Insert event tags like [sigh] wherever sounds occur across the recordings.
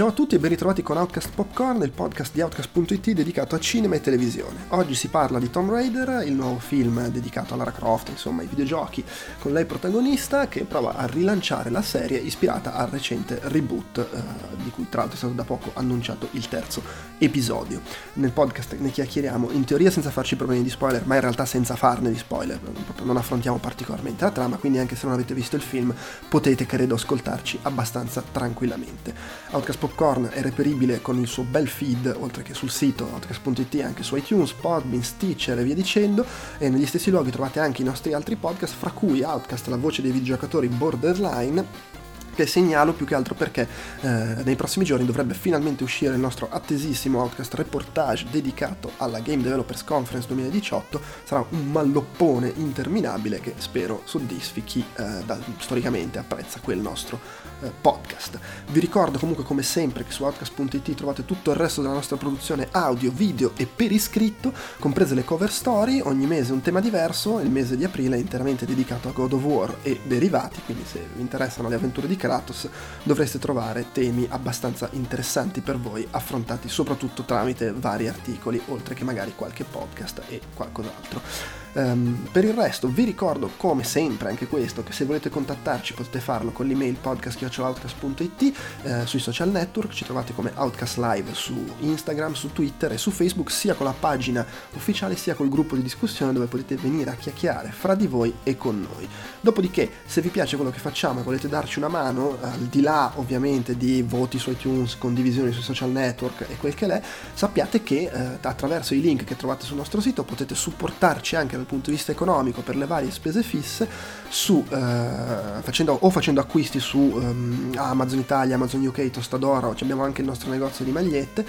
Ciao a tutti e ben ritrovati con Outcast Popcorn, il podcast di Outcast.it dedicato a cinema e televisione. Oggi si parla di Tomb Raider, il nuovo film dedicato a Lara Croft, insomma ai videogiochi, con lei protagonista che prova a rilanciare la serie ispirata al recente reboot, eh, di cui tra l'altro è stato da poco annunciato il terzo episodio. Nel podcast ne chiacchieriamo in teoria senza farci problemi di spoiler, ma in realtà senza farne di spoiler, non affrontiamo particolarmente la trama, quindi anche se non avete visto il film potete credo ascoltarci abbastanza tranquillamente. Outcast Popcorn è reperibile con il suo bel feed, oltre che sul sito outcast.it, anche su iTunes, Podbean, Stitcher e via dicendo, e negli stessi luoghi trovate anche i nostri altri podcast, fra cui Outcast, la voce dei videogiocatori Borderline, che segnalo più che altro perché eh, nei prossimi giorni dovrebbe finalmente uscire il nostro attesissimo Outcast reportage dedicato alla Game Developers Conference 2018. Sarà un malloppone interminabile che spero soddisfi chi eh, da, storicamente apprezza quel nostro podcast. Vi ricordo comunque come sempre che su outcast.it trovate tutto il resto della nostra produzione audio, video e per iscritto, comprese le cover story, ogni mese un tema diverso, il mese di aprile è interamente dedicato a God of War e derivati, quindi se vi interessano le avventure di Kratos dovreste trovare temi abbastanza interessanti per voi, affrontati soprattutto tramite vari articoli, oltre che magari qualche podcast e qualcos'altro. Um, per il resto vi ricordo come sempre anche questo che se volete contattarci potete farlo con l'email podcast.outcast.it eh, sui social network ci trovate come Outcast Live su Instagram, su Twitter e su Facebook sia con la pagina ufficiale sia col gruppo di discussione dove potete venire a chiacchierare fra di voi e con noi. Dopodiché se vi piace quello che facciamo e volete darci una mano al di là ovviamente di voti su iTunes, condivisioni sui social network e quel che l'è, sappiate che eh, attraverso i link che trovate sul nostro sito potete supportarci anche dal punto di vista economico per le varie spese fisse su, eh, facendo, o facendo acquisti su um, Amazon Italia, Amazon UK, Tostadora, abbiamo anche il nostro negozio di magliette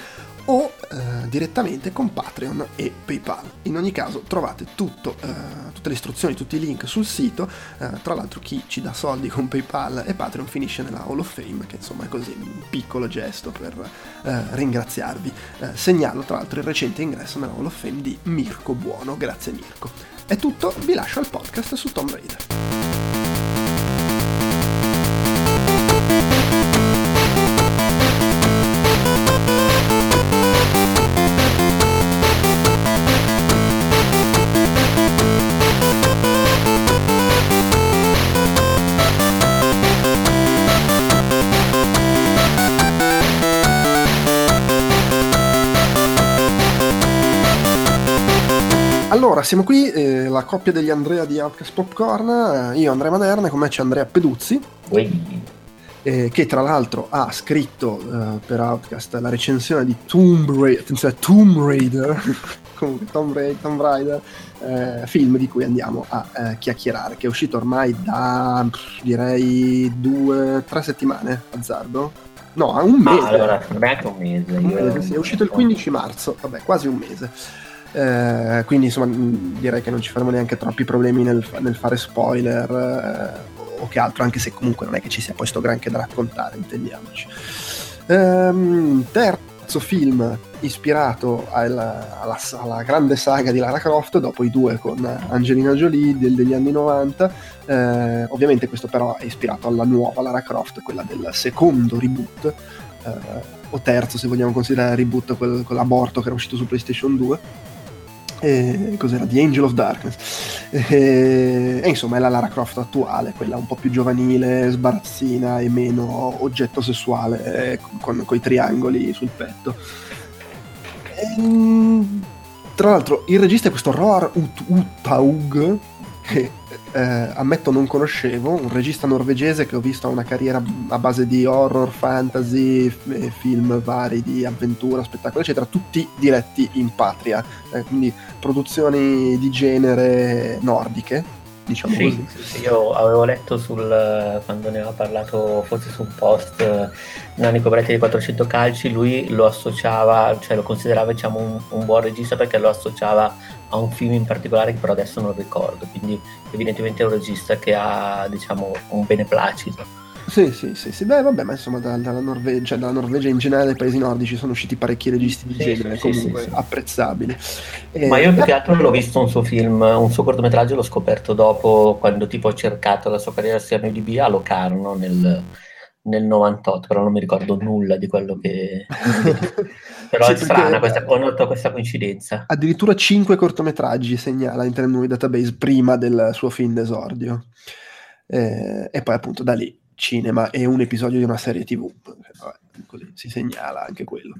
o eh, direttamente con Patreon e PayPal. In ogni caso trovate tutto, eh, tutte le istruzioni, tutti i link sul sito, eh, tra l'altro chi ci dà soldi con PayPal e Patreon finisce nella Hall of Fame, che insomma è così un piccolo gesto per eh, ringraziarvi. Eh, segnalo tra l'altro il recente ingresso nella Hall of Fame di Mirko Buono, grazie Mirko. È tutto, vi lascio al podcast su Tomb Raider. Allora, siamo qui, eh, la coppia degli Andrea di Outcast Popcorn, eh, io Andrea Maderna, con me c'è Andrea Peduzzi, eh, che tra l'altro ha scritto eh, per Outcast la recensione di Tomb Raider, cioè Tomb Raider, [laughs] comunque Tomb Raider, Tomb Raider eh, film di cui andiamo a eh, chiacchierare, che è uscito ormai da direi due, tre settimane, azzardo. No, a un mese. Ah, allora, neanche un mese. Un mese sì, è uscito il 15 marzo, vabbè, quasi un mese. Eh, quindi insomma direi che non ci faremo neanche troppi problemi nel, nel fare spoiler eh, o che altro, anche se comunque non è che ci sia poi sto granché da raccontare, intendiamoci. Ehm, terzo film ispirato alla, alla, alla, grande saga di Lara Croft, dopo i due con Angelina Jolie del, degli anni 90. Eh, ovviamente questo però è ispirato alla nuova Lara Croft, quella del secondo reboot, eh, o terzo se vogliamo considerare reboot quel, quell'aborto che era uscito su PlayStation 2 e cos'era? The Angel of Darkness. E, e, insomma è la Lara Croft attuale, quella un po' più giovanile, sbarazzina e meno oggetto sessuale, con, con i triangoli sul petto. E, tra l'altro il regista è questo Roar Ut- Utaug, che eh, ammetto non conoscevo, un regista norvegese che ho visto ha una carriera a base di horror, fantasy, f- film vari di avventura, spettacolo, eccetera, tutti diretti in patria, eh, quindi produzioni di genere nordiche. Diciamo sì, sì, io avevo letto sul, quando ne aveva parlato forse su un post eh, Nanico Bretti di 400 calci, lui lo associava, cioè lo considerava diciamo un, un buon regista perché lo associava a un film in particolare che però adesso non ricordo, quindi evidentemente è un regista che ha diciamo un beneplacito. Sì, sì, sì, sì. Beh, vabbè, ma insomma da, dalla, Norvegia, cioè, dalla Norvegia in generale dai paesi nordici sono usciti parecchi registi di sì, genere, sì, comunque sì, apprezzabili. E... Ma io più che altro l'ho visto un suo film, un suo cortometraggio l'ho scoperto dopo, quando tipo ho cercato la sua carriera sia di B a Locarno nel, nel 98, però non mi ricordo nulla di quello che... [laughs] [laughs] però sì, è strana, questa, ho notato questa coincidenza. Addirittura 5 cortometraggi segnala in termini database prima del suo film d'esordio. Eh, e poi appunto da lì cinema e un episodio di una serie tv. Vabbè, così si segnala anche quello.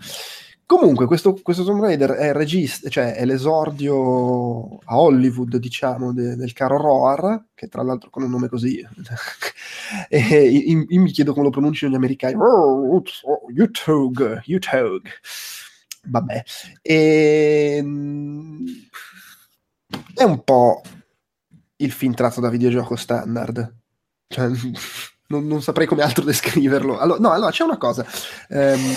Comunque, questo, questo Tomb Raider è, regist- cioè, è l'esordio a Hollywood, diciamo, de- del caro Roar, che tra l'altro con un nome così. [laughs] e in, in, mi chiedo come lo pronunciano gli americani. Oh, YouTube, YouTube. Vabbè. E, ehm, è un po' il film tratto da videogioco standard. Cioè, [laughs] non, non saprei come altro descriverlo. Allora, no, allora c'è una cosa. Um,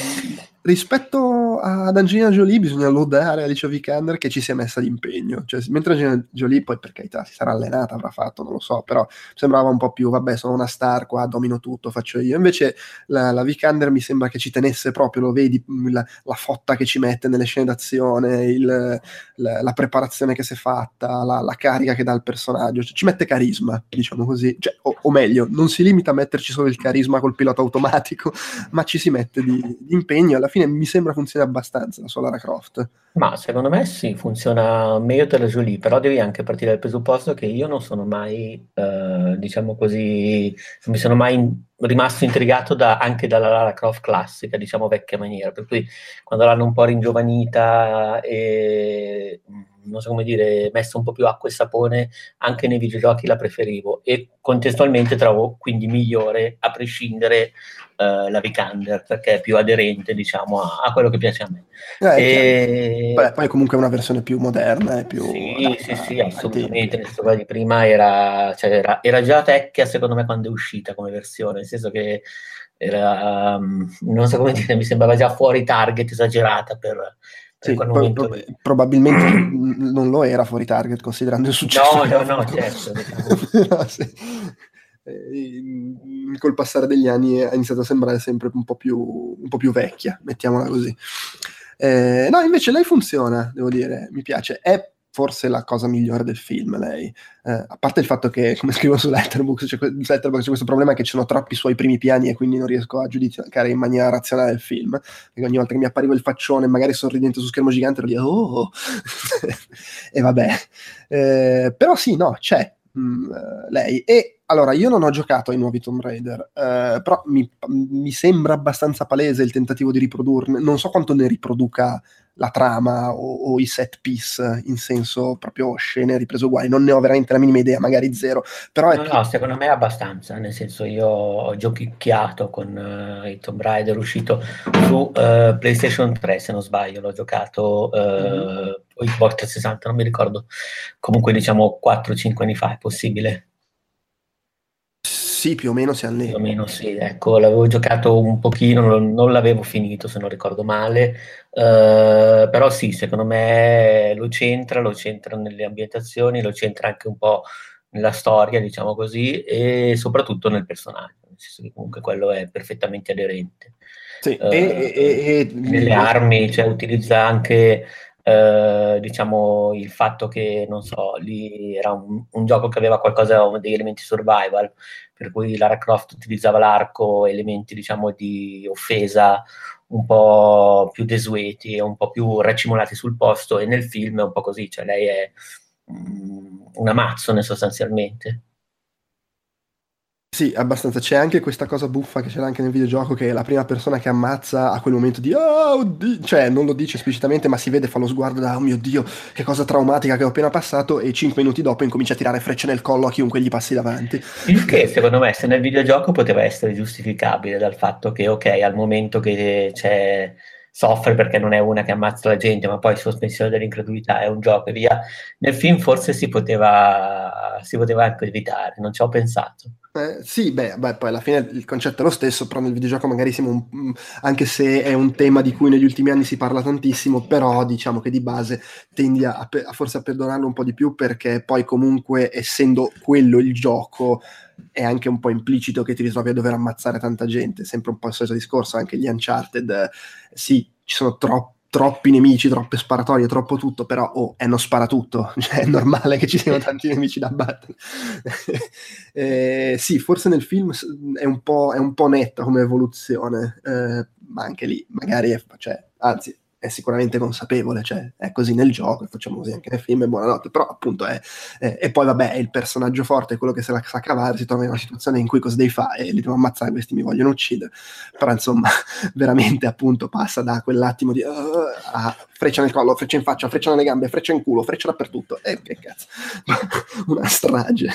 rispetto ad Angelina Jolie bisogna lodare Alicia Vikander che ci sia messa d'impegno. Cioè, mentre Angelina Jolie poi per carità si sarà allenata avrà fatto non lo so però sembrava un po' più vabbè sono una star qua domino tutto faccio io. Invece la, la Vikander mi sembra che ci tenesse proprio lo vedi la, la fotta che ci mette nelle scene d'azione il, la, la, preparazione che si è fatta la, la carica che dà al personaggio cioè, ci mette carisma diciamo così. Cioè, o, o, meglio non si limita a metterci solo il carisma col pilota automatico [laughs] ma ci si mette di, di impegno. Alla fine mi sembra funzioni abbastanza la sua Lara Croft. Ma secondo me sì, funziona meglio della Jolie, però devi anche partire dal presupposto che io non sono mai, eh, diciamo così, mi sono mai rimasto intrigato da, anche dalla Lara Croft classica, diciamo vecchia maniera, per cui quando l'hanno un po' ringiovanita e non so come dire, messa un po' più acqua e sapone, anche nei videogiochi la preferivo e contestualmente trovo quindi migliore, a prescindere, uh, la Vikander, perché è più aderente, diciamo, a, a quello che piace a me. Eh, e... Beh, poi comunque è una versione più moderna e più... Sì, adatta, sì, sì, assolutamente, quella di prima era, cioè, era, era già tecchia secondo me quando è uscita come versione, nel senso che era, um, non so come dire, mi sembrava già fuori target, esagerata per sì, poi, prob- probabilmente non lo era fuori target considerando il successo. No, no, no, certo. Diciamo. [laughs] no, sì. Eh, col passare degli anni ha iniziato a sembrare sempre un po' più, un po più vecchia, mettiamola così. Eh, no, invece lei funziona, devo dire, mi piace. È forse la cosa migliore del film, lei. Eh, a parte il fatto che, come scrivo su Letterboxd, c'è, Letterboxd, c'è questo problema che ci sono troppi suoi primi piani e quindi non riesco a giudicare in maniera razionale il film. Perché ogni volta che mi appariva il faccione, magari sorridente su schermo gigante, lo dico, oh! [laughs] e vabbè. Eh, però sì, no, c'è mh, mm, lei. E allora, io non ho giocato ai nuovi Tomb Raider, eh, però mi, mi, sembra abbastanza palese il tentativo di riprodurne. Non so quanto ne riproduca la trama o, o, i set piece in senso proprio scene riprese uguali, non ne ho veramente la minima idea, magari zero. Però no, no, secondo me è abbastanza, nel senso io ho giochicchiato con uh, i Tomb Raider uscito su uh, PlayStation 3 se non sbaglio, l'ho giocato uh, mm-hmm. o Xbox 60, non mi ricordo, comunque diciamo 4-5 anni fa è possibile. Sì, più o meno siamo lì. Più o meno sì, ecco, l'avevo giocato un pochino, non, non l'avevo finito se non ricordo male, uh, però sì, secondo me lo centra, lo centra nelle ambientazioni, lo centra anche un po' nella storia, diciamo così, e soprattutto nel personaggio, nel senso che comunque quello è perfettamente aderente. Sì, uh, e, e, e, nelle armi, cioè utilizza anche Uh, diciamo il fatto che non so lì era un, un, gioco che aveva qualcosa degli elementi survival per cui Lara Croft utilizzava l'arco, elementi diciamo di offesa un po' più desueti e un po' più racimolati sul posto e nel film è un po' così, cioè lei è um, una mazzone sostanzialmente. Sì, abbastanza. C'è anche questa cosa buffa che c'era anche nel videogioco che la prima persona che ammazza a quel momento di oh, oddio, cioè non lo dice esplicitamente, ma si vede, fa lo sguardo da oh mio dio, che cosa traumatica che ho appena passato e cinque minuti dopo incomincia a tirare frecce nel collo a chiunque gli passi davanti. Il che secondo me se nel videogioco poteva essere giustificabile dal fatto che ok, al momento che c'è soffre perché non è una che ammazza la gente, ma poi sospensione dell'incredulità è un gioco e via. Nel film forse si poteva, si poteva anche evitare, non ci ho pensato. Eh, sì, beh, beh, poi alla fine il concetto è lo stesso, però nel videogioco magari siamo, un, mm, anche se è un tema di cui negli ultimi anni si parla tantissimo, però diciamo che di base tendi a, a forse a perdonarlo un po' di più perché poi comunque essendo quello il gioco è anche un po' implicito che ti ritrovi a dover ammazzare tanta gente, sempre un po' il solito discorso, anche gli Uncharted, sì, ci sono troppi troppi nemici, troppe sparatorie, troppo tutto, però oh, è non spara tutto, [laughs] cioè, è normale che ci siano [laughs] tanti nemici da battere. [laughs] eh, sì, forse nel film è un po', è un po netta come evoluzione, eh, ma anche lì magari, è, cioè, anzi, è sicuramente consapevole, cioè è così nel gioco, facciamo così anche nel film e buonanotte, però appunto è, è e poi vabbè il personaggio forte, è quello che se la sa cavare, si trova in una situazione in cui cosa devi fare e li devo ammazzare, questi mi vogliono uccidere, però insomma [laughs] veramente appunto passa da quell'attimo di uh, a freccia nel collo, freccia in faccia, freccia nelle gambe, freccia in culo, freccia dappertutto, e che cazzo, [laughs] una strage.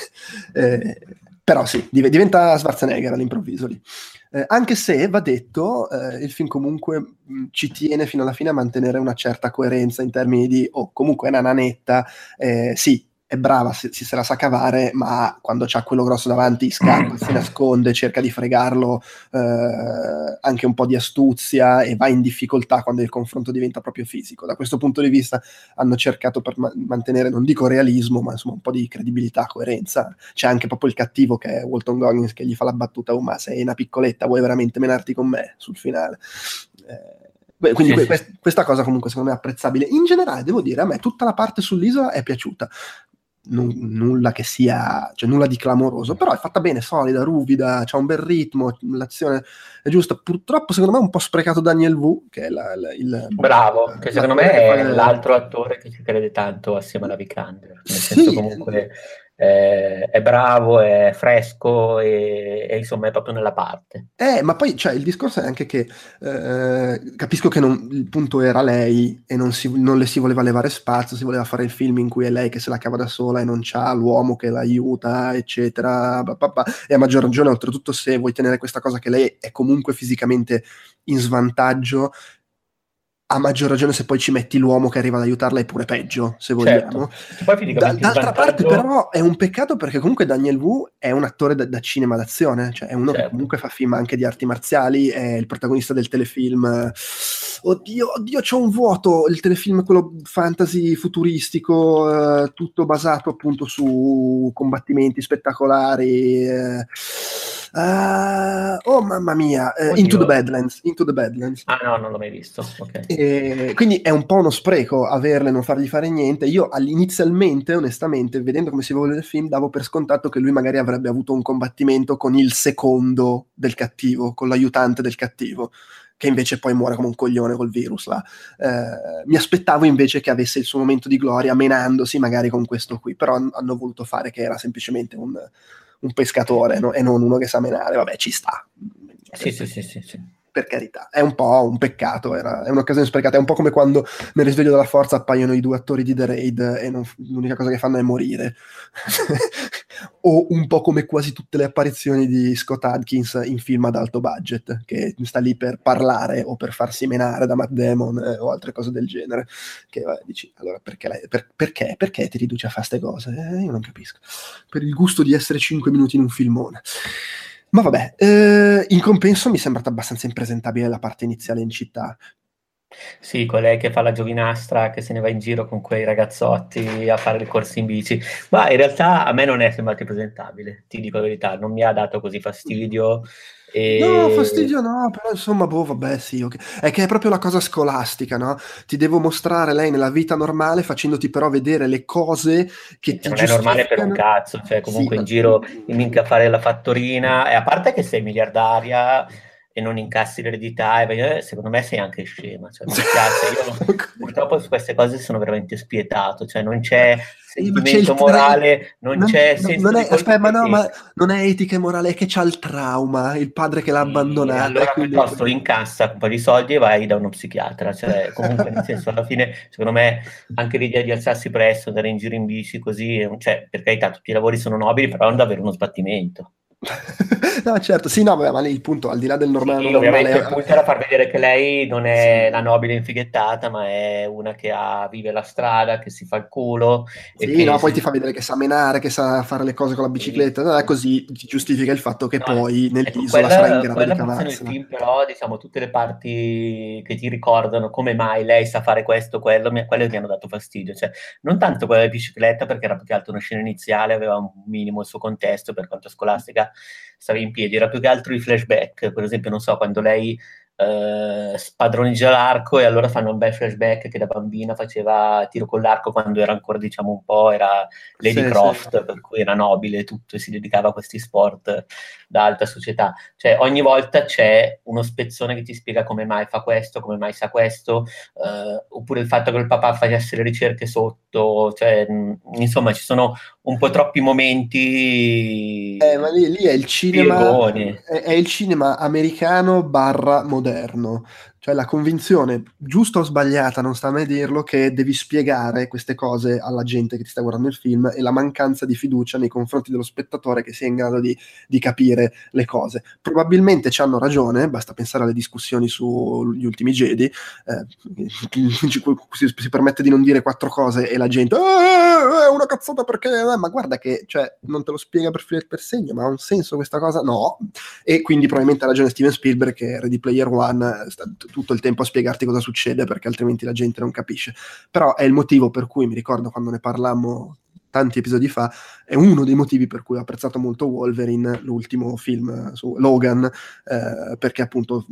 Eh, però sì, diventa Schwarzenegger all'improvviso lì. Eh, anche se, va detto, eh, il film comunque mh, ci tiene fino alla fine a mantenere una certa coerenza in termini di, oh, comunque è una nanetta, eh, sì, è brava, si, si, se la sa cavare, ma quando c'ha quello grosso davanti scappa, si nasconde, cerca di fregarlo eh, anche un po' di astuzia e va in difficoltà quando il confronto diventa proprio fisico. Da questo punto di vista hanno cercato per ma- mantenere, non dico realismo, ma insomma un po' di credibilità, coerenza. C'è anche proprio il cattivo che è Walton Goggins che gli fa la battuta, oh ma sei una piccoletta, vuoi veramente menarti con me sul finale? Eh, quindi sì, que- sì. questa cosa comunque secondo me è apprezzabile. In generale devo dire, a me tutta la parte sull'isola è piaciuta n- nulla che sia, cioè nulla di clamoroso, però è fatta bene, solida, ruvida, c'ha un bel ritmo, l'azione è giusta. Purtroppo secondo me è un po' sprecato Daniel Wu, che è la, la, il... Bravo, che secondo me è l'altro attore che ci crede tanto assieme alla Vikander, nel sì. senso comunque eh, è bravo, è fresco e, e, insomma è proprio nella parte. Eh, ma poi cioè, il discorso è anche che eh, capisco che non, il punto era lei e non, si, non, le si voleva levare spazio, si voleva fare il film in cui è lei che se la cava da sola e non c'ha l'uomo che l'aiuta, eccetera. Bah, bah, bah. E a maggior ragione, oltretutto, se vuoi tenere questa cosa che lei è comunque fisicamente in svantaggio, a maggior ragione se poi ci metti l'uomo che arriva ad aiutarla è pure peggio, se vogliamo. Certo. Da, d'altra vantaggio... parte però è un peccato perché comunque Daniel Wu è un attore da, da cinema d'azione, cioè è uno certo. che comunque fa film anche di arti marziali, è il protagonista del telefilm Oddio, oddio, c'è un vuoto, il telefilm quello fantasy futuristico, eh, tutto basato appunto su combattimenti spettacolari. Eh. Uh, oh mamma mia, uh, Into the Badlands. Into the Badlands. Ah no, non l'ho mai visto. Okay. E, quindi è un po' uno spreco averle e non fargli fare niente. Io inizialmente, onestamente, vedendo come si vuole il film, davo per scontato che lui magari avrebbe avuto un combattimento con il secondo del cattivo, con l'aiutante del cattivo che invece poi muore come un coglione col virus. Là. Eh, mi aspettavo invece che avesse il suo momento di gloria menandosi magari con questo qui, però hanno voluto fare che era semplicemente un, un pescatore no? e non uno che sa menare. Vabbè, ci sta. Sì, sì, sì, sì, sì per carità, è un po' un peccato, era, è un'occasione sprecata, è un po' come quando nel risveglio della forza appaiono i due attori di The Raid e non, l'unica cosa che fanno è morire. O un po' come quasi tutte le apparizioni di Scott Adkins in film ad alto budget, che sta lì per parlare o per farsi menare da Matt Damon eh, o altre cose del genere. Che vabbè, dici, allora perché, lei, per, perché? Perché ti riduci a fare queste cose? Eh, io non capisco. Per il gusto di essere 5 minuti in un filmone. Ma vabbè, eh, in compenso mi è sembrata abbastanza impresentabile la parte iniziale in città. Sì, colei che fa la giovinastra, che se ne va in giro con quei ragazzotti a fare le corse in bici. Ma in realtà a me non è sembrato presentabile, ti dico la verità, non mi ha dato così fastidio. E... No, fastidio no, però insomma, boh, vabbè, sì, okay. è che è proprio la cosa scolastica, no? Ti devo mostrare lei nella vita normale facendoti però vedere le cose che ti Non è normale per un cazzo, cioè comunque sì, in giro in minchia fare la fattorina, e a parte che sei miliardaria e non incassi l'eredità, e secondo me sei anche scema. Cioè, [laughs] io purtroppo su queste cose sono veramente spietato, cioè non c'è sentimento c'è morale, non, non c'è non, non è, aspetta, ma no, ma non è etica e morale, è che c'ha il trauma, il padre che l'ha abbandonato. Allora quindi... piuttosto incassa un po' di soldi e vai da uno psichiatra, cioè comunque nel senso alla fine secondo me anche l'idea di alzarsi presto, andare in giro in bici così, cioè per carità tutti i lavori sono nobili, però non davvero uno sbattimento. [laughs] no, certo, sì, no, ma lì il punto, al di là del normale... Sì, ovviamente normale, il punto era far vedere che lei non è sì. la nobile infighettata, ma è una che ha, vive la strada, che si fa il culo. Sì, no, si... poi ti fa vedere che sa menare, che sa fare le cose con la bicicletta, no, così ti giustifica il fatto che no, poi nell'isola ecco, sarà in grado di cavarsela. film, però, diciamo, tutte le parti che ti ricordano come mai lei sa fare questo, quello, mi, quelle mi hanno dato fastidio. Cioè, non tanto quella della bicicletta, perché era più che altro una scena iniziale, aveva un minimo il suo contesto per quanto scolastica stava in piedi, era più che altro i flashback, per esempio, non so, quando lei eh, spadroneggia l'arco e allora fanno un bel flashback che da bambina faceva tiro con l'arco quando era ancora diciamo un po' era Lady sì, Croft sì. per cui era nobile e tutto e si dedicava a questi sport da alta società cioè ogni volta c'è uno spezzone che ti spiega come mai fa questo come mai sa questo eh, oppure il fatto che il papà facesse le ricerche sotto cioè insomma ci sono un po' troppi momenti eh, ma lì, lì è il cinema è, è il cinema americano barra moderno moderno, cioè la convinzione, giusta o sbagliata, non sta a me dirlo, che devi spiegare queste cose alla gente che ti sta guardando il film e la mancanza di fiducia nei confronti dello spettatore che sia in grado di, di capire le cose. Probabilmente ci hanno ragione, basta pensare alle discussioni sugli ultimi Jedi, eh, si, si, permette di non dire quattro cose e la gente eh, è una cazzata perché, eh, ma guarda che cioè, non te lo spiega per filo e per segno, ma ha un senso questa cosa? No. E quindi probabilmente ha ragione Steven Spielberg che Ready Player One tutto il tempo a spiegarti cosa succede perché altrimenti la gente non capisce. Però è il motivo per cui mi ricordo quando ne parlammo tanti episodi fa, è uno dei motivi per cui ho apprezzato molto Wolverine, l'ultimo film su Logan, eh, perché appunto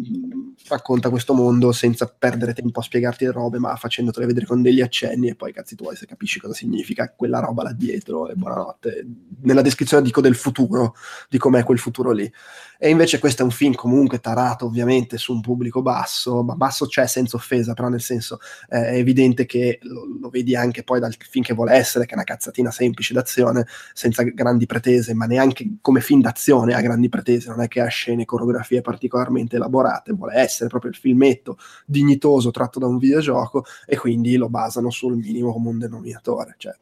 racconta questo mondo senza perdere tempo a spiegarti le robe, ma facendotele vedere con degli accenni e poi cazzi tuoi se capisci cosa significa quella roba là dietro e buonanotte. Nella descrizione dico del futuro, di com'è quel futuro lì. E invece questo è un film comunque tarato ovviamente su un pubblico basso, ma basso c'è senza offesa, però nel senso eh, è evidente che lo, lo, vedi anche poi dal film che vuole essere, che è una cazzatina semplice d'azione, senza grandi pretese, ma neanche come film d'azione ha grandi pretese, non è che ha scene, coreografie particolarmente elaborate, vuole essere proprio il filmetto dignitoso tratto da un videogioco e quindi lo basano sul minimo comune denominatore, cioè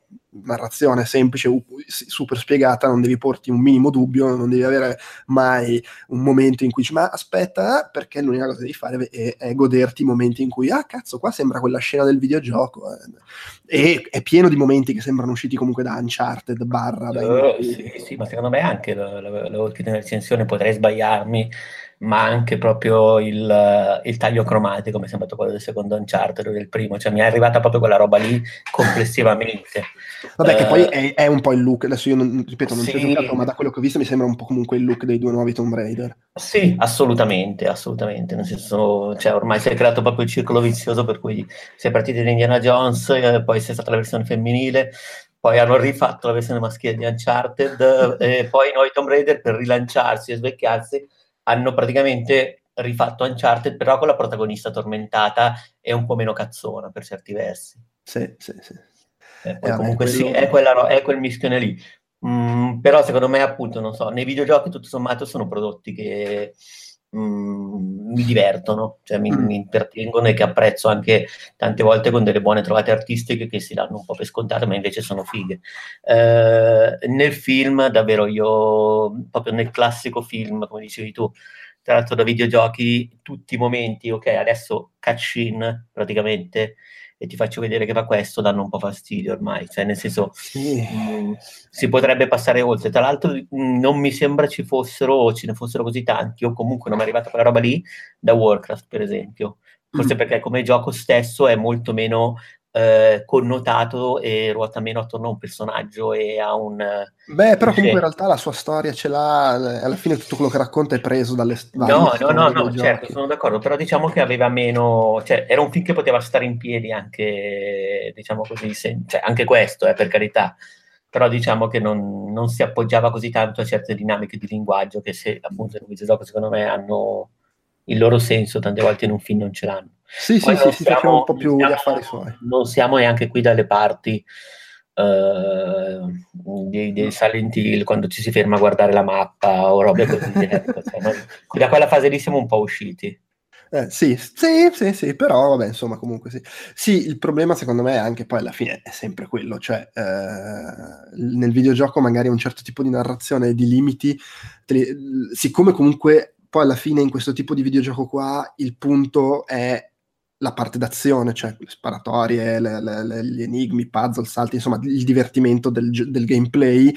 narrazione semplice, super spiegata, non devi porti un minimo dubbio, non devi avere mai un momento in cui dici ma aspetta, perché l'unica cosa che devi fare è, è, goderti i momenti in cui ah cazzo qua sembra quella scena del videogioco eh. e è pieno di momenti che sembrano usciti comunque da Uncharted barra uh, sì, sì, ma secondo me anche l'avevo scritto in recensione, potrei sbagliarmi ma anche proprio il, il, taglio cromatico mi è sembrato quello del secondo Uncharted o del primo, cioè mi è arrivata proprio quella roba lì complessivamente. Vabbè, uh, che poi è, è, un po' il look, adesso io non, ripeto, non sì. ci ho giocato, ma da quello che ho visto mi sembra un po' comunque il look dei due nuovi Tomb Raider. Sì, assolutamente, assolutamente, nel senso, cioè ormai si è creato proprio il circolo vizioso per cui si è partiti da Indiana Jones, eh, poi si è stata la versione femminile, poi hanno rifatto la versione maschile di Uncharted e poi noi Tomb Raider per rilanciarsi e svecchiarsi hanno praticamente rifatto Uncharted, però con la protagonista tormentata e un po' meno cazzona per certi versi. Sì, sì, sì. Eh, eh, comunque quello... sì, è, quella, è, quel mischione lì. Mm, però secondo me, appunto, non so, nei videogiochi tutto sommato sono prodotti che mm, mi divertono, cioè mi, mm. mi, intrattengono e che apprezzo anche tante volte con delle buone trovate artistiche che si danno un po' per scontate, ma invece sono fighe. Eh, nel film, davvero, io, proprio nel classico film, come dicevi tu, tratto da videogiochi, tutti i momenti, ok, adesso cutscene praticamente, e ti faccio vedere che fa questo, danno un po' fastidio ormai, cioè nel senso mm, si potrebbe passare oltre. Tra l'altro mm, non mi sembra ci fossero, o ce ne fossero così tanti, o comunque non è arrivata quella roba lì da Warcraft, per esempio. Forse mm. perché come gioco stesso è molto meno eh, connotato e ruota meno attorno a un personaggio e a un... Beh, però comunque in realtà la sua storia ce l'ha, alla fine tutto quello che racconta è preso dalle... No, no, no, no, certo, sono d'accordo, però diciamo che aveva meno... cioè era un film che poteva stare in piedi anche, diciamo così, se... cioè, anche questo, eh, per carità, però diciamo che non, non, si appoggiava così tanto a certe dinamiche di linguaggio che se appunto in un videogioco secondo me hanno il loro senso, tante volte in un film non ce l'hanno. Sì, Poi sì, sì, si faceva un po' più siamo, gli affari suoi. Non siamo neanche qui dalle parti uh, dei, dei Silent Hill quando ci si ferma a guardare la mappa o robe così. [laughs] ecco, cioè, noi, da quella fase lì siamo un po' usciti. Eh, sì, sì, sì, sì, però vabbè, insomma, comunque sì. Sì, il problema secondo me è anche poi alla fine è sempre quello, cioè eh, nel videogioco magari un certo tipo di narrazione e di limiti, li, siccome comunque poi alla fine in questo tipo di videogioco qua il punto è la parte d'azione, cioè le sparatorie, le, le, le, gli enigmi, i puzzle, salti, insomma il divertimento del, del gameplay,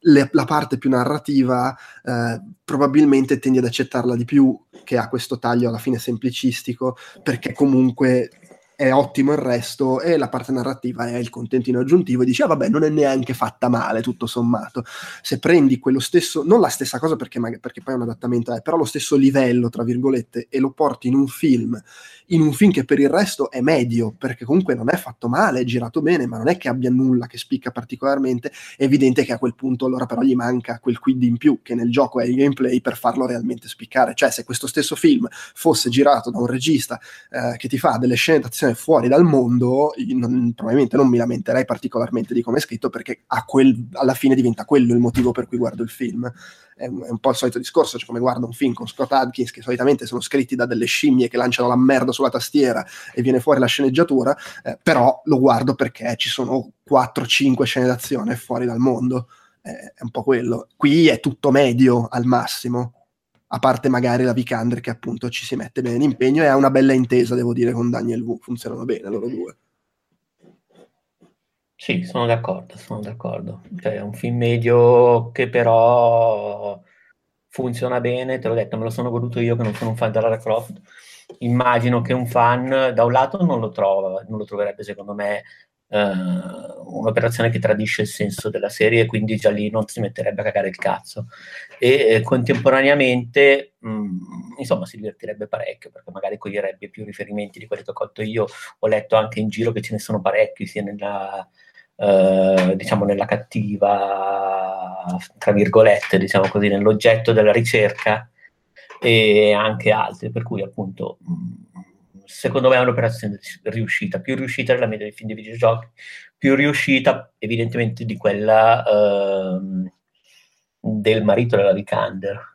la parte più narrativa eh, probabilmente tendi ad accettarla di più che ha questo taglio alla fine semplicistico, perché comunque è ottimo il resto e la parte narrativa è il contentino aggiuntivo e dici ah vabbè non è neanche fatta male tutto sommato. Se prendi quello stesso non la stessa cosa perché, perché poi è un adattamento è però lo stesso livello tra virgolette e lo porti in un film in un film che per il resto è medio perché comunque non è fatto male è girato bene ma non è che abbia nulla che spicca particolarmente è evidente che a quel punto allora però gli manca quel quid in più che nel gioco è il gameplay per farlo realmente spiccare. Cioè se questo stesso film fosse girato da un regista eh, che ti fa delle scene d'azione produzione fuori dal mondo, non, probabilmente non mi lamenterei particolarmente di come è scritto perché quel, alla fine diventa quello il motivo per cui guardo il film. È un, è un po' il solito discorso, cioè come guardo un film con Scott Adkins che solitamente sono scritti da delle scimmie che lanciano la merda sulla tastiera e viene fuori la sceneggiatura, eh, però lo guardo perché ci sono 4-5 scene d'azione fuori dal mondo. è un po' quello. Qui è tutto medio al massimo a parte magari la Vikander che appunto ci si mette bene in impegno e ha una bella intesa, devo dire, con Daniel Wu, funzionano bene loro due. Sì, sono d'accordo, sono d'accordo. Cioè, è un film medio che però funziona bene, te l'ho detto, me lo sono goduto io che non sono un fan della Croft. Immagino che un fan da un lato non lo trova, non lo troverebbe secondo me Uh, un'operazione che tradisce il senso della serie e quindi già lì non si metterebbe a cagare il cazzo. E eh, contemporaneamente mh, mm, insomma si divertirebbe parecchio perché magari coglierebbe più riferimenti di quelli che ho colto io ho letto anche in giro che ce ne sono parecchi sia nella uh, diciamo nella cattiva tra virgolette diciamo così nell'oggetto della ricerca e anche altri per cui appunto mh, mm, secondo me è un'operazione riuscita, più riuscita della media dei film di videogiochi, più riuscita evidentemente di quella uh, del marito della Vikander.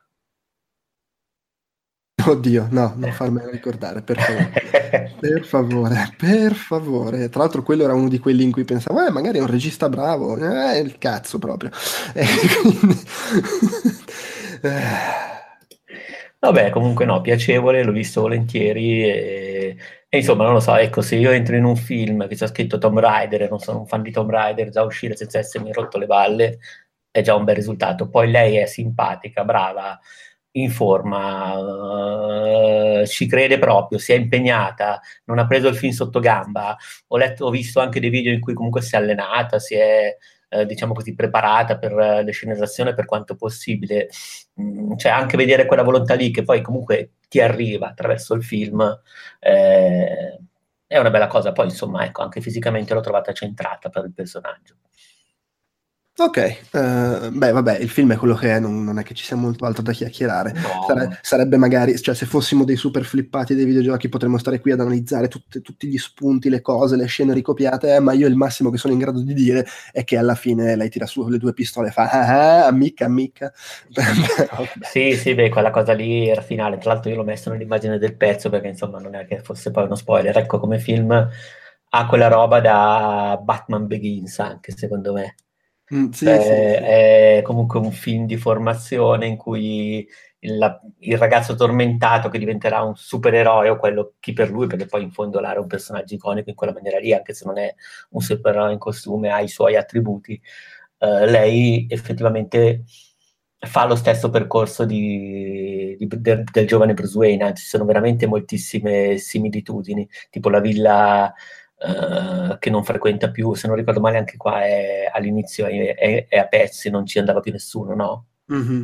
Oddio, no, non farmelo ricordare, per favore. per favore, per favore. Tra l'altro quello era uno di quelli in cui pensavo, eh, magari è un regista bravo, eh, il cazzo proprio. E [laughs] quindi... [laughs] Eh, Vabbè, comunque no, piacevole, l'ho visto volentieri e, e, insomma, non lo so, ecco, se io entro in un film che c'è scritto Tomb Raider e non sono un fan di Tomb Raider, già uscire senza essermi rotto le balle è già un bel risultato. Poi lei è simpatica, brava, in forma, uh, ci crede proprio, si è impegnata, non ha preso il film sotto gamba. Ho, letto, ho visto anche dei video in cui comunque si è allenata, si è eh, diciamo così, preparata per eh, le sceneggiazioni per quanto possibile. Mm, cioè anche vedere quella volontà lì che poi comunque ti arriva attraverso il film eh, è una bella cosa. Poi insomma, ecco, anche fisicamente l'ho trovata centrata per il personaggio. Ok, uh, beh vabbè, il film è quello che è, non, non, è che ci sia molto altro da chiacchierare. No. Sare, sarebbe magari, cioè se fossimo dei super flippati dei videogiochi potremmo stare qui ad analizzare tutte, tutti gli spunti, le cose, le scene ricopiate, eh, ma io il massimo che sono in grado di dire è che alla fine lei tira su le due pistole e fa ah, ah ammicca, ammicca. [laughs] sì, sì, beh, quella cosa lì era finale. Tra l'altro io l'ho messo nell'immagine del pezzo perché insomma non è che fosse poi uno spoiler. Ecco, come film ha quella roba da Batman Begins anche secondo me. Mm, sì, eh, sì, È comunque un film di formazione in cui il, il, ragazzo tormentato che diventerà un supereroe o quello chi per lui, perché poi in fondo Lara è un personaggio iconico in quella maniera lì, anche se non è un supereroe in costume, ha i suoi attributi. Uh, lei effettivamente fa lo stesso percorso di, di, del, del, giovane Bruce Wayne, anzi ci sono veramente moltissime similitudini, tipo la villa Uh, che non frequenta più, se non ricordo male anche qua è, all'inizio è, è, è, a pezzi, non ci andava più nessuno, no? Mm-hmm.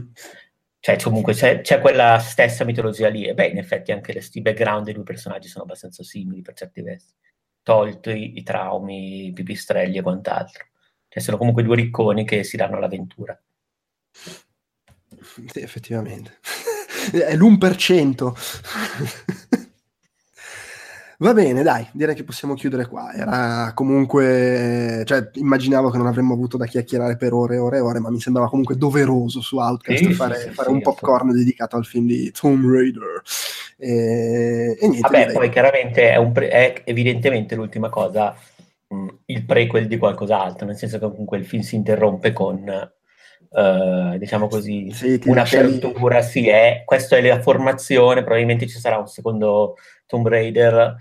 Cioè comunque c'è, c'è, quella stessa mitologia lì e beh in effetti anche i background dei due personaggi sono abbastanza simili per certi versi, tolti i, i traumi, i pipistrelli e quant'altro. Cioè sono comunque due ricconi che si danno all'avventura. Sì, effettivamente. [laughs] è l'1%. [laughs] Va bene, dai, direi che possiamo chiudere qua. Era comunque, cioè, immaginavo che non avremmo avuto da chiacchierare per ore e ore e ore, ma mi sembrava comunque doveroso su Outcast sì, fare, sì, fare sì, un popcorn dedicato al film di Tomb Raider. E, e niente. Vabbè, direi. poi chiaramente è, pre- è, evidentemente l'ultima cosa, mh, mm, il prequel di qualcos'altro, nel senso che comunque il film si interrompe con Uh, diciamo così, sì, un'apertura, sì, è, questa è la formazione, probabilmente ci sarà un secondo Tomb Raider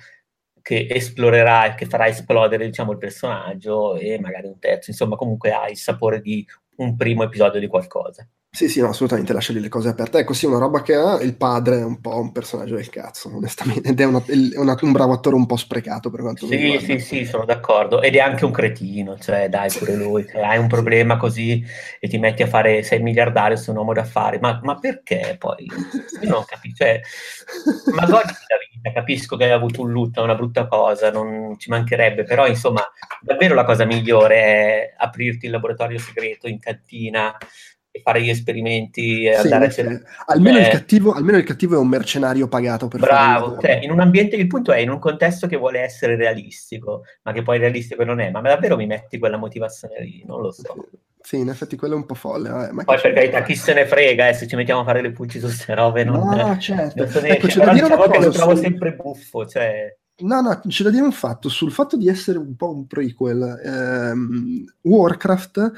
che esplorerà e che farà esplodere diciamo, il personaggio e magari un terzo, insomma comunque ha il sapore di un primo episodio di qualcosa. Sì, sì, no, assolutamente lascia lì le cose aperte. Ecco, sì, una roba che ha il padre è un po' un personaggio del cazzo, onestamente, ed è, una, è una, un bravo attore un po' sprecato per quanto sì, mi riguarda. Sì, sì, sono d'accordo. Ed è anche un cretino, cioè dai pure lui, se hai un problema così e ti metti a fare sei miliardario, sei un uomo d'affari, ma, ma perché poi? Io non capisco, cioè, ma goditi la vita, capisco che hai avuto un lutto, è una brutta cosa, non ci mancherebbe, però insomma, davvero la cosa migliore è aprirti il laboratorio segreto in cantina, fare gli esperimenti e sì, andare a cercare. Almeno, eh, il almeno, il cattivo è un mercenario pagato per Bravo, cioè, in un ambiente, il punto è in un contesto che vuole essere realistico, ma che poi realistico non è, ma davvero mi metti quella motivazione lì? Non lo so. Sì, in effetti quello è un po' folle. Vabbè, ma poi per carità, chi se ne frega eh, se ci mettiamo a fare le pulci su queste robe? Non, no, [laughs] certo. Non ecco, c'è da dire diciamo che lo trovo su... sempre buffo, cioè... No, no, c'è da dire un fatto sul fatto di essere un po' un prequel. Ehm, Warcraft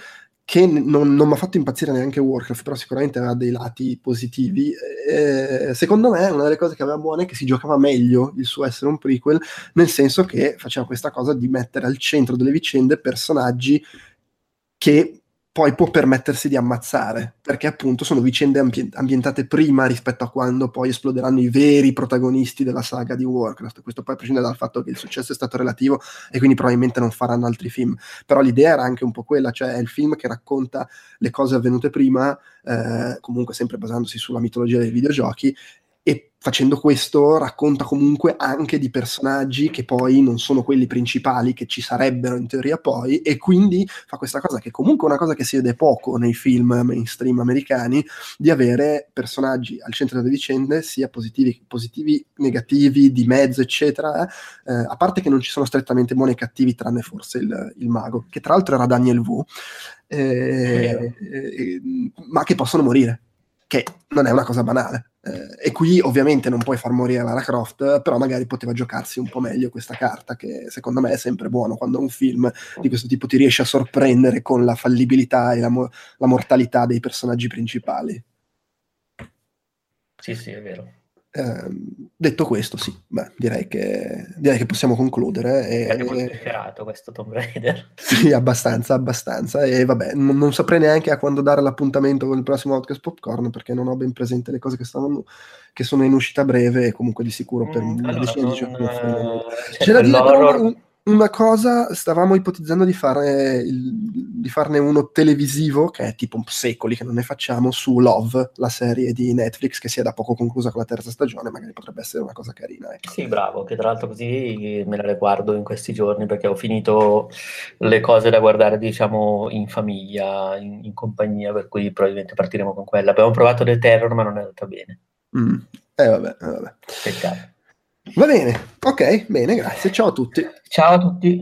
che non, non mi ha fatto impazzire neanche Warcraft, però sicuramente aveva dei lati positivi. Eh, secondo me una delle cose che aveva buone è che si giocava meglio il suo essere un prequel, nel senso che faceva questa cosa di mettere al centro delle vicende personaggi che poi può permettersi di ammazzare, perché appunto sono vicende ambien- ambientate prima rispetto a quando poi esploderanno i veri protagonisti della saga di Warcraft. Questo poi prescinde dal fatto che il successo è stato relativo e quindi probabilmente non faranno altri film. Però l'idea era anche un po' quella, cioè è il film che racconta le cose avvenute prima, eh, comunque sempre basandosi sulla mitologia dei videogiochi, e facendo questo racconta comunque anche di personaggi che poi non sono quelli principali che ci sarebbero in teoria poi e quindi fa questa cosa che comunque è una cosa che si vede poco nei film mainstream americani di avere personaggi al centro delle vicende sia positivi, positivi negativi, di mezzo eccetera eh, a parte che non ci sono strettamente buoni e cattivi tranne forse il, il mago che tra l'altro era Daniel Wu eh, eh, ma che possono morire che non è una cosa banale. Eh, e qui ovviamente non puoi far morire Lara Croft, però magari poteva giocarsi un po' meglio questa carta, che secondo me è sempre buono quando un film di questo tipo ti riesce a sorprendere con la fallibilità e la, mo- la mortalità dei personaggi principali. Sì, sì, è vero. Eh, detto questo, sì, beh, direi, che, direi che possiamo concludere. E, è molto questo Tomb Raider. [laughs] Sì, abbastanza, abbastanza. E vabbè, non, non, saprei neanche a quando dare l'appuntamento con il prossimo Outcast Popcorn perché non ho ben presente le cose che, stanno, che sono in uscita breve e comunque di sicuro per mm, allora, decina di giorni. C'è da dire però un, una cosa, stavamo ipotizzando di, fare il, di farne uno televisivo, che è tipo secoli che non ne facciamo, su Love, la serie di Netflix che si è da poco conclusa con la terza stagione, magari potrebbe essere una cosa carina. Ecco. Sì, bravo, che tra l'altro così me la guardo in questi giorni perché ho finito le cose da guardare, diciamo, in famiglia, in, in compagnia, per cui probabilmente partiremo con quella. Abbiamo provato The Terror, ma non è andata bene. Mm. Eh vabbè, eh, vabbè. Peccato. Va bene, ok, bene, grazie. Ciao a tutti. Ciao a tutti.